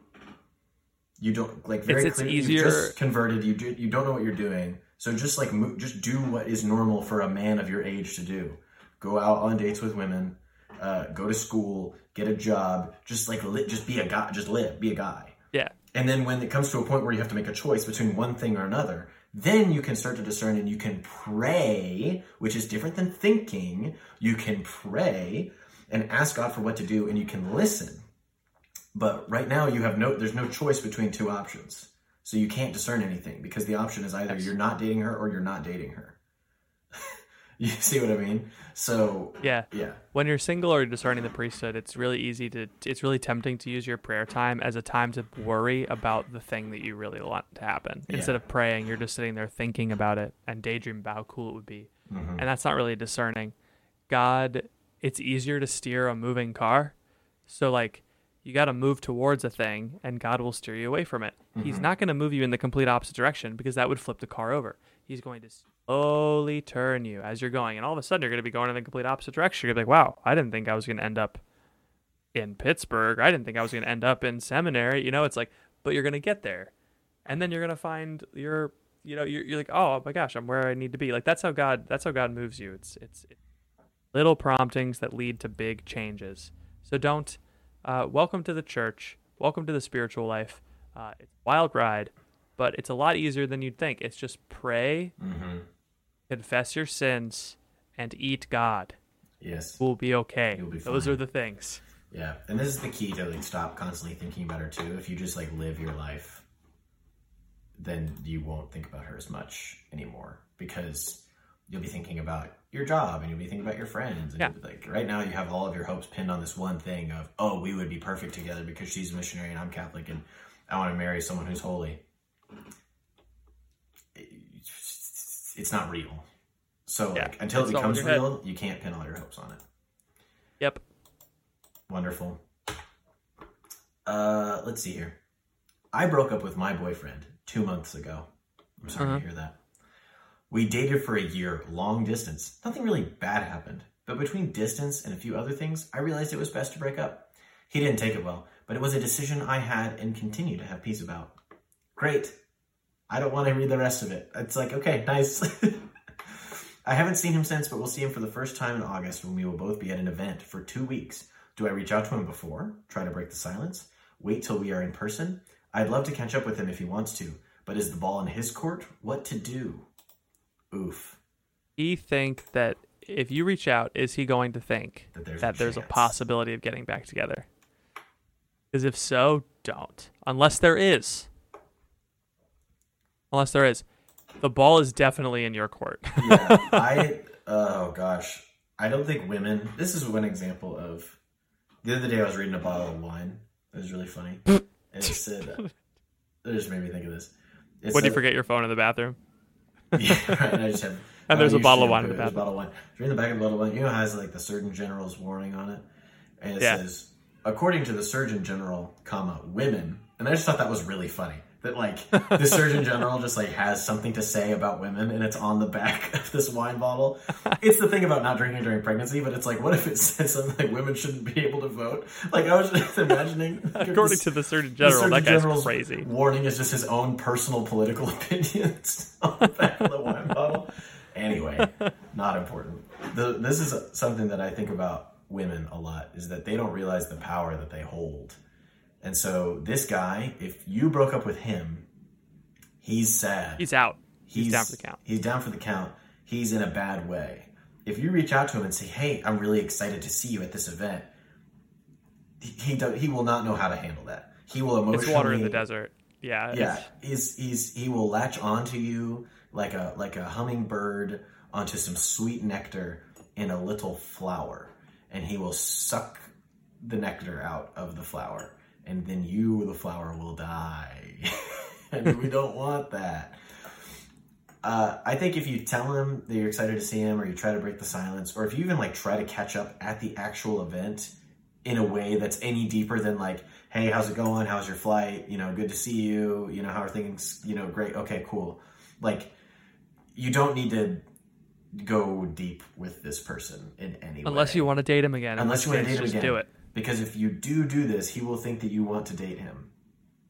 you don't like very It's- it's clear easier- you just converted you do, you don't know what you're doing. So just like mo- just do what is normal for a man of your age to do. Go out on dates with women uh, go to school get a job just like li- just be a guy just live be a guy Yeah. and then when it comes to a point where you have to make a choice between one thing or another, then you can start to discern and you can pray, which is different than thinking. You can pray and ask God for what to do and you can listen. But right now you have no there's no choice between two options. So you can't discern anything because the option is either you're not dating her or you're not dating her. you see what I mean? So Yeah. yeah. When you're single or discerning the priesthood, it's really easy to, it's really tempting to use your prayer time as a time to worry about the thing that you really want to happen. Instead of praying, you're just sitting there thinking about it and daydream about how cool it would be. Mm-hmm. And that's not really discerning. God, it's easier to steer a moving car. So, like, you got to move towards a thing and God will steer you away from it. He's not going to move you in the complete opposite direction because that would flip the car over. He's going to slowly turn you as you're going. And all of a sudden, you're going to be going in the complete opposite direction. You're going to be like, wow, I didn't think I was going to end up in Pittsburgh. I didn't think I was going to end up in seminary. You know, it's like, but you're going to get there, and then you're going to find your, you know, you're, you're like, oh my gosh, I'm where I need to be. Like that's how God, that's how God moves you. It's it's, it's little promptings that lead to big changes. So don't. Uh, welcome to the church. Welcome to the spiritual life. Uh, it's wild ride, but it's a lot easier than you'd think. It's just pray, Mm-hmm. Confess your sins, and eat God. Yes. We'll be okay. Be Those are the things. Yeah, and this is the key to like stop constantly thinking about her too. If you just like live your life, then you won't think about her as much anymore because you'll be thinking about your job and you'll be thinking about your friends. And Yeah. like right now, you have all of your hopes pinned on this one thing of oh, we would be perfect together because she's a missionary and I'm Catholic and I want to marry someone who's holy. It's not real. So Yeah, like, until it becomes real, you can't pin all your hopes on it. Yep. Wonderful. Uh, let's see here. I broke up with my boyfriend two months ago. I'm sorry Uh-huh. to hear that. We dated for a year, long distance. Nothing really bad happened, but between distance and a few other things, I realized it was best to break up. He didn't take it well, but it was a decision I had and continue to have peace about. Great. I don't want to read the rest of it. It's like, okay, nice. I haven't seen him since, but we'll see him for the first time in August when we will both be at an event for two weeks. Do I reach out to him before? Try to break the silence? Wait till we are in person? I'd love to catch up with him if he wants to, but is the ball in his court? What to do? Oof. He think that if you reach out, is he going to think That there's that a there's a possibility of getting back together? Because if so, don't. Unless there is. Unless there is. The ball is definitely in your court. yeah, I oh gosh, I don't think women. This is one example of. The other day, I was reading a bottle of wine. It was really funny, and it said, uh, "It just made me think of this." It when do you forget your phone in the bathroom? Yeah, right. And I just have. And there's a bottle of wine in the there's a bathroom. bottle of wine. Reading the back of the bottle of wine, you know, it has like the Surgeon General's warning on it, and it Yeah. says, "According to the Surgeon General, comma women." And I just thought that was really funny. That like the Surgeon General just like has something to say about women, and it's on the back of this wine bottle. It's the thing about not drinking during pregnancy, but it's like, what if it says something like women shouldn't be able to vote? Like I was just imagining. According to the Surgeon the General, Surgeon that guy's General's crazy. Warning is just his own personal political opinions on the back of the wine bottle. Anyway, not important. The, this is something that I think about women a lot is that they don't realize the power that they hold. And so this guy, if you broke up with him, he's sad. He's out. He's, down for the count. He's down for the count. He's in a bad way. If you reach out to him and say, "Hey, I'm really excited to see you at this event," he he, he will not know how to handle that. He will emotionally. It's water in the desert. Yeah. Yeah, he's he's he will latch onto you like a like a hummingbird onto some sweet nectar in a little flower, and he will suck the nectar out of the flower, and then you, the flower, will die, and we don't want that. Uh, I think if you tell him that you're excited to see him, or you try to break the silence, or if you even like try to catch up at the actual event in a way that's any deeper than like, "Hey, how's it going? How's your flight? You know, good to see you. You know, how are things? You know, great. Okay, cool." Like, you don't need to go deep with this person in any way, Unless you want to date him again. in unless you want to date him just again. do it. Because if you do do this, he will think that you want to date him.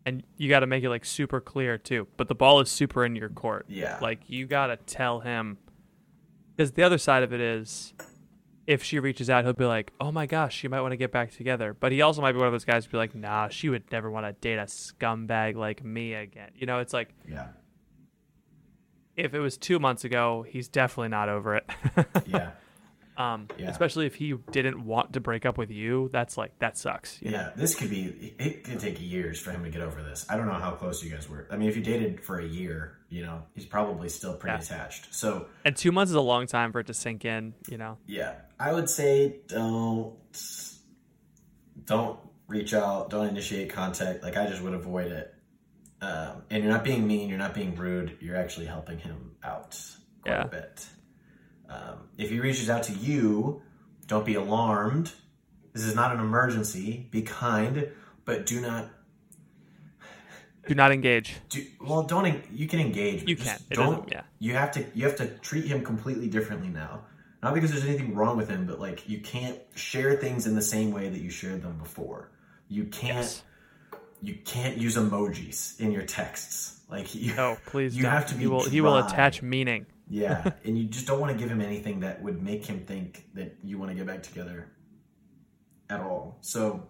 and you got to make it like super clear too. But the ball is super in your court. Yeah. Like you got to tell him because the other side of it is if she reaches out, he'll be like, "Oh my gosh, she might want to get back together." But he also might be one of those guys who be like, "Nah, she would never want to date a scumbag like me again." You know, it's like Yeah, if it was 2 months ago, he's definitely not over it. yeah. Um Yeah. especially if he didn't want to break up with you, that's like that sucks. you know? Yeah, this could be. It could take years for him to get over this. I don't know how close you guys were. I mean, if you dated for a year, you know, he's probably still pretty Yeah. attached. So, And 2 months is a long time for it to sink in, you know. yeah, I would say don't don't reach out, don't initiate contact. Like I just would avoid it. Um, and you're not being mean, you're not being rude. You're actually helping him out quite Yeah. a bit. Um, if he reaches out to you, don't be alarmed. This is not an emergency. Be kind, but do not Do not engage. Do, well, don't en- you can engage. You can. Don't. yeah. You have to. You have to treat him completely differently now. Not because there's anything wrong with him, but like you can't share things in the same way that you shared them before. You can't Yes. you can't use emojis in your texts. Like you, No, please you don't. have to be he will he will attach meaning. Yeah, and you just don't want to give him anything that would make him think that you want to get back together at all. So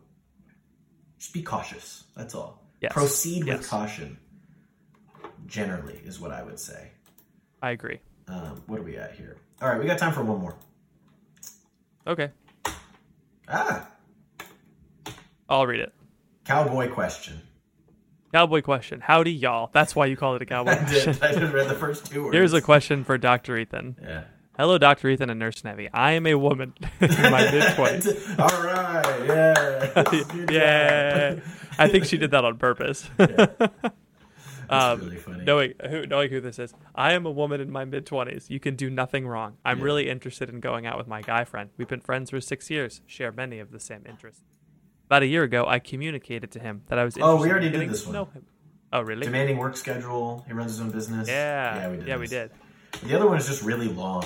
just be cautious. That's all. Yes. Proceed with Yes. caution. Generally, is what I would say. I agree. Um, what are we at here? All right, we got time for one more. Okay. Ah, I'll read it. cowboy question. Cowboy question. Howdy y'all. That's why you call it a cowboy I question. did. I just read the first two words. Here's a question for Dr. Ethan. Yeah. Hello, Dr. Ethan and Nurse Nevi. I am a woman in my mid twenties. All right. Yeah. Yeah. I think she did that on purpose. That's Um, really funny. knowing who knowing who this is. I am a woman in my mid twenties. You can do nothing wrong. I'm Yeah. really interested in going out with my guy friend. We've been friends for six years, share many of the same interests. About a year ago, I communicated to him that I was in Oh, we already did this one. Oh, really? Demanding work schedule. He runs his own business. Yeah. Yeah, we did. Yeah, we did. The other one is just really long.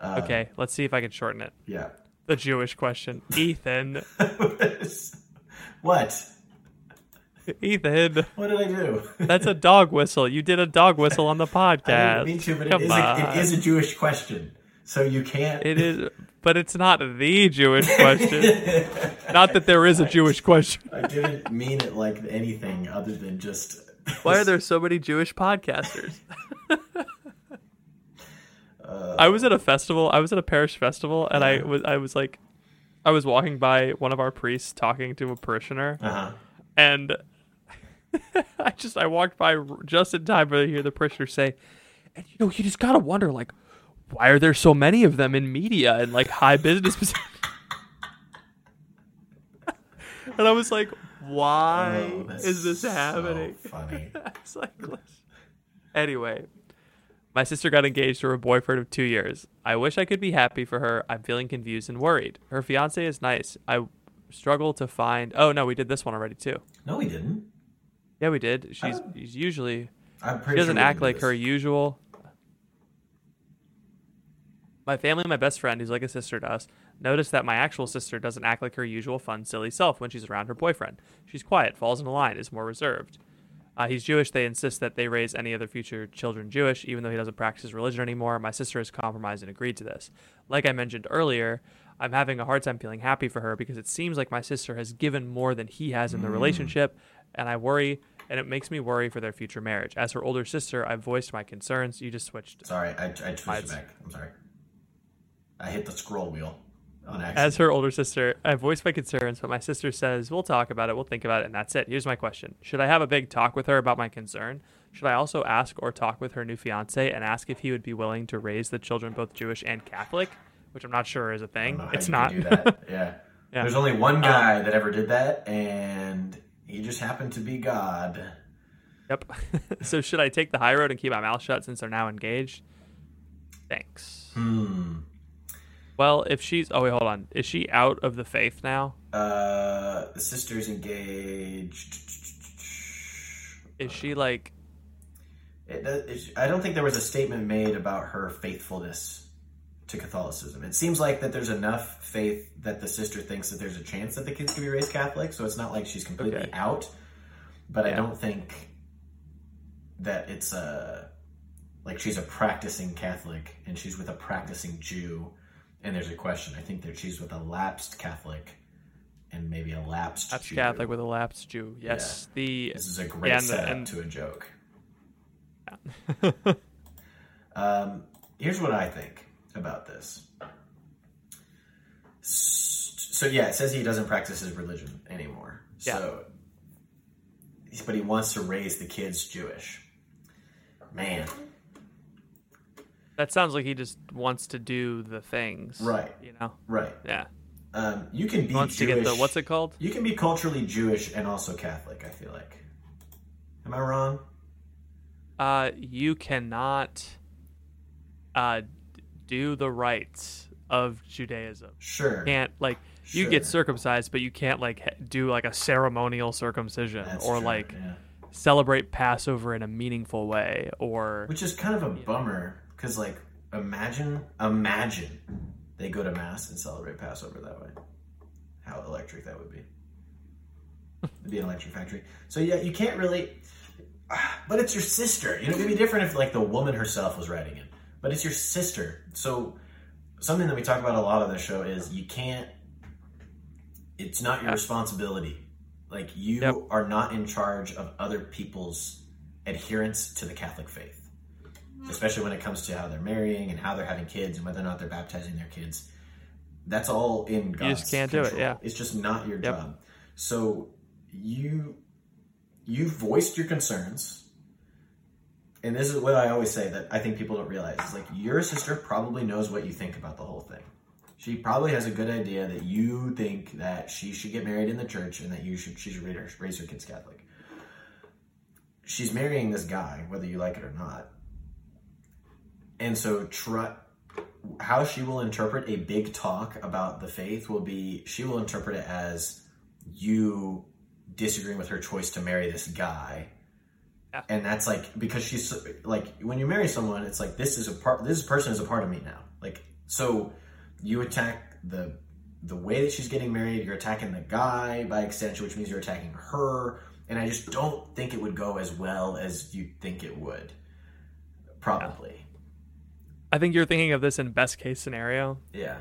Uh, Okay, let's see if I can shorten it. Yeah. The Jewish question. Ethan. what? Ethan. What did I do? That's a dog whistle. You did a dog whistle on the I podcast. didn't mean to, but it is, a, it is a Jewish question. So you can't. It is, but it's not the Jewish question. not that there is a Jewish question. I didn't mean it like anything other than just. Why are there so many Jewish podcasters? I was at a festival. I was at a parish festival, and I was I was like, I was walking by one of our priests talking to a parishioner, Uh huh. and I just I walked by just in time to hear the parishioner say, and you know you just gotta wonder like, why are there so many of them in media and like high business positions? and I was like, why Oh, is this so happening? funny. It's like, anyway, my sister got engaged to her boyfriend of two years. I wish I could be happy for her. I'm feeling confused and worried. Her fiance is nice. I struggle to find. Oh no, we did this one already too. No, we didn't. Yeah, we did. She's, she's usually I'm she doesn't sure act like this. her usual. My family and my best friend, who's like a sister to us, noticed that my actual sister doesn't act like her usual fun, silly self when she's around her boyfriend. She's quiet, falls in a line, is more reserved. Uh, he's Jewish. They insist that they raise any other future children Jewish, even though he doesn't practice his religion anymore. My sister has compromised and agreed to this. Like I mentioned earlier, I'm having a hard time feeling happy for her because it seems like my sister has given more than he has in the relationship, and I worry, and it makes me worry for their future marriage. As her older sister, I've voiced my concerns. You just switched. Sorry, I, I twitched Mine's- back. I'm sorry. I hit the scroll wheel on accident. As her older sister, I voiced my concerns, but my sister says, We'll talk about it, we'll think about it, and that's it. Here's my question Should I have a big talk with her about my concern? Should I also ask or talk with her new fiance and ask if he would be willing to raise the children both Jewish and Catholic? Which I'm not sure is a thing. don't know how It's not. Yeah. Yeah. There's only one guy that ever did that, and he just happened to be God. yep. so should I take the high road and keep my mouth shut since they're now engaged? Thanks. Hmm. Well, if she's. Oh, wait, hold on. Is she out of the faith now? Uh, the sister's engaged. Is she like. It, it, I don't think there was a statement made about her faithfulness to Catholicism. It seems like that there's enough faith that the sister thinks that there's a chance that the kids can be raised Catholic, so it's not like she's completely Okay. out. But I don't think that it's a like she's a practicing Catholic and she's with a practicing Jew, and there's a question. I think they're she's with a lapsed Catholic and maybe a lapsed Lapsed Jew. Catholic with a lapsed Jew. Yes. The This is a great Yeah, setup and- to a joke. um, here's what I think about this. So yeah, it says he doesn't practice his religion anymore. Yeah. So, but he wants to raise the kids Jewish. Man, That sounds like he just wants to do the things. Right. You know? right? Yeah. Um, you can be wants Jewish. to get the what's it called? You can be culturally Jewish and also Catholic. I feel like. Am I wrong? Uh you cannot uh do the rites of Judaism. Sure. You can't like you get circumcised but you can't like do like a ceremonial circumcision That's or true, like yeah. celebrate Passover in a meaningful way or Which is kind of a bummer because, like, imagine, imagine they go to mass and celebrate Passover that way. How electric that would be. It'd be an electric factory. So yeah, you can't really. But it's your sister. You know, it'd be different if like the woman herself was writing it. But it's your sister. So something that we talk about a lot on the show is you can't. It's not your responsibility. Like you Yep. are not in charge of other people's adherence to the Catholic faith, especially when it comes to how they're marrying and how they're having kids and whether or not they're baptizing their kids. That's all in God's just can't do it, control. yeah. It's just not your Yep. job. So you you voiced your concerns. And this is what I always say that I think people don't realize. Is like your sister probably knows what you think about the whole thing. She probably has a good idea that you think that she should get married in the church and that you should she should raise her, raise her kids Catholic. She's marrying this guy, whether you like it or not. And so try how she will interpret a big talk about the faith will be she will interpret it as you disagreeing with her choice to marry this guy. Yeah. and that's like because she's like when you marry someone it's like this is a part this person is a part of me now. Like so you attack the the way that she's getting married you're attacking the guy by extension which means you're attacking her. And i just don't think it would go as well as you think it would. Probably I think you're thinking of this in best case scenario, yeah,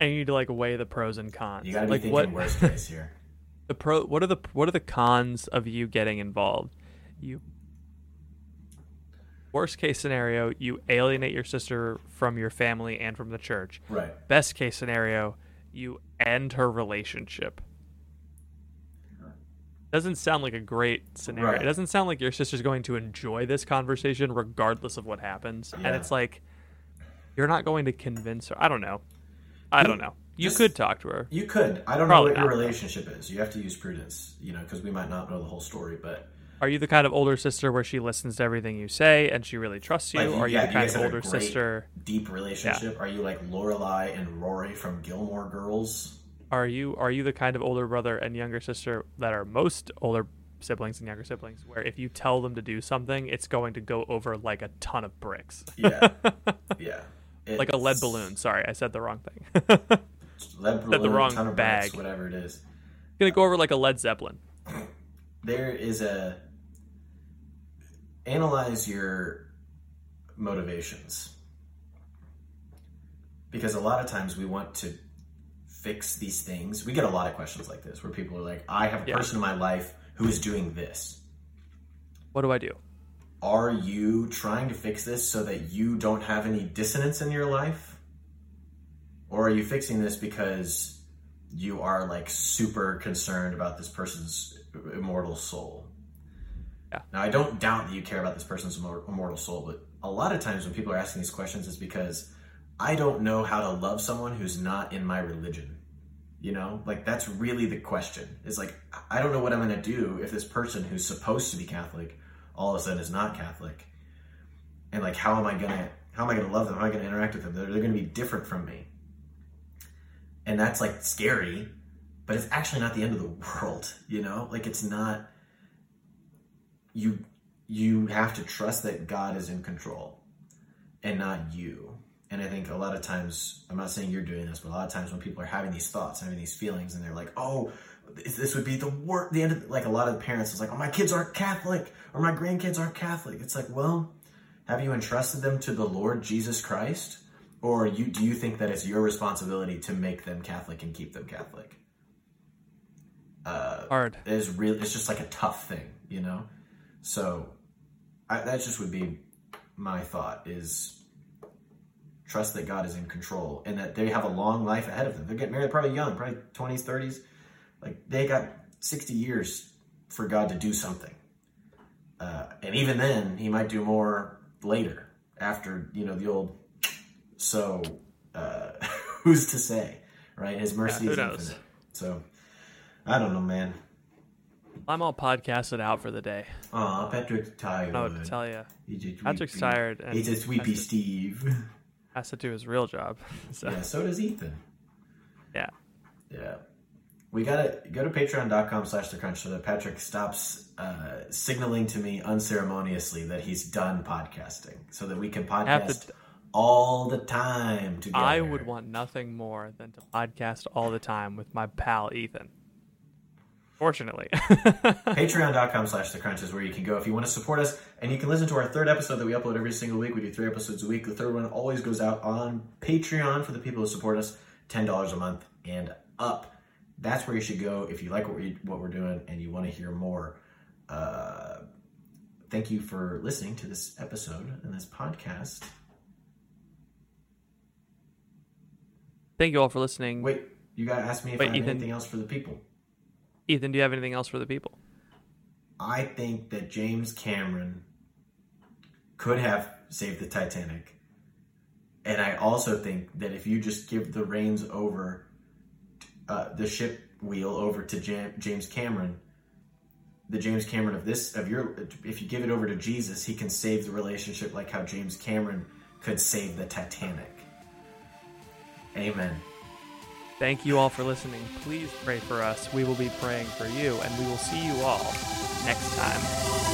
and you need to like weigh the pros and cons. you gotta be like thinking what worst case here the pro what are the what are the cons of you getting involved? You worst case scenario, you alienate your sister from your family and from the church. right Best case scenario, you end her relationship. Doesn't sound like a great scenario. Right. It doesn't sound like your sister's going to enjoy this conversation regardless of what happens. And it's like you're not going to convince her. I don't know. I You- don't know. You could talk to her. You could. I don't Probably know what your though. relationship is. You have to use prudence, you know, because we might not know the whole story. But Are you the kind of older sister where she listens to everything you say and she really trusts you? like, or are you yeah, the kind guys of older sister? deep relationship. Are you like Lorelai and Rory from Gilmore Girls? Are you are you the kind of older brother and younger sister that are most older siblings and younger siblings where if you tell them to do something, it's going to go over like a ton of bricks, Yeah, yeah. like a lead balloon. Sorry, I said the wrong thing. Lead the balloon, wrong ton of bag. bricks, whatever it is. gonna go over like a Led Zeppelin. There is a analyze your motivations because a lot of times we want to fix these things. We get a lot of questions like this where people are like, "I have a Yeah. person in my life who is doing this." What do I do? are you trying to fix this so that you don't have any dissonance in your life? Or are you fixing this because you are like super concerned about this person's immortal soul? Yeah. Now, I don't doubt that you care about this person's immortal soul, but a lot of times when people are asking these questions, it's because I don't know how to love someone who's not in my religion. You know, like that's really the question. It's like, I don't know what I'm going to do if this person who's supposed to be Catholic all of a sudden is not Catholic. And like, how am I gonna how am I gonna love them? How am I gonna interact with them? They're, they're gonna be different from me. And that's like scary, but it's actually not the end of the world, you know? Like it's not you you have to trust that God is in control and not you. And I think a lot of times, I'm not saying you're doing this, but a lot of times when people are having these thoughts, having these feelings, and they're like, "Oh, this would be the worst." The end of like a lot of the parents is like, "Oh, my kids aren't Catholic, or my grandkids aren't Catholic." It's like, well, have you entrusted them to the Lord Jesus Christ, or you do you think that it's your responsibility to make them Catholic and keep them Catholic? Uh, Hard. It's real. It's just like a tough thing, you know. So I, that just would be my thought: is trust that God is in control and that they have a long life ahead of them. They're getting married probably young, probably twenties, thirties. Like they got sixty years for God to do something, uh, and even then, He might do more later after you know the old. So uh, who's to say, right? His mercy is knows? infinite. So I don't know, man. I'm all podcasted out for the day. Aw, Patrick's tired. I don't know what to tell you. Patrick's tired and He's a sweepy Steve. Has to do his real job. So yeah, so does Ethan. yeah. Yeah. We gotta go to patreon.com slash the crunch so that Patrick stops uh, signaling to me unceremoniously that he's done podcasting so that we can podcast to all the time together. I would want nothing more than to podcast all the time with my pal Ethan. Fortunately. Patreon.com slash the crunch is where you can go if you want to support us. And you can listen to our third episode that we upload every single week. We do three episodes a week. The third one always goes out on Patreon for the people who support us, $10 a month and up. That's where you should go if you like what, we, what we're doing and you want to hear more. Uh, thank you for listening to this episode and this podcast. Thank you all for listening. Wait, you got to ask me if Wait, I have Ethan. anything else for the people. Ethan, do you have anything else for the people? I think that James Cameron could have saved the Titanic. And I also think that if you just give the reins over, uh, the ship wheel over to Jam- James Cameron, the James Cameron of this, of your, if you give it over to Jesus, he can save the relationship like how James Cameron could save the Titanic. Amen. Thank you all for listening. Please pray for us. We will be praying for you, and we will see you all next time.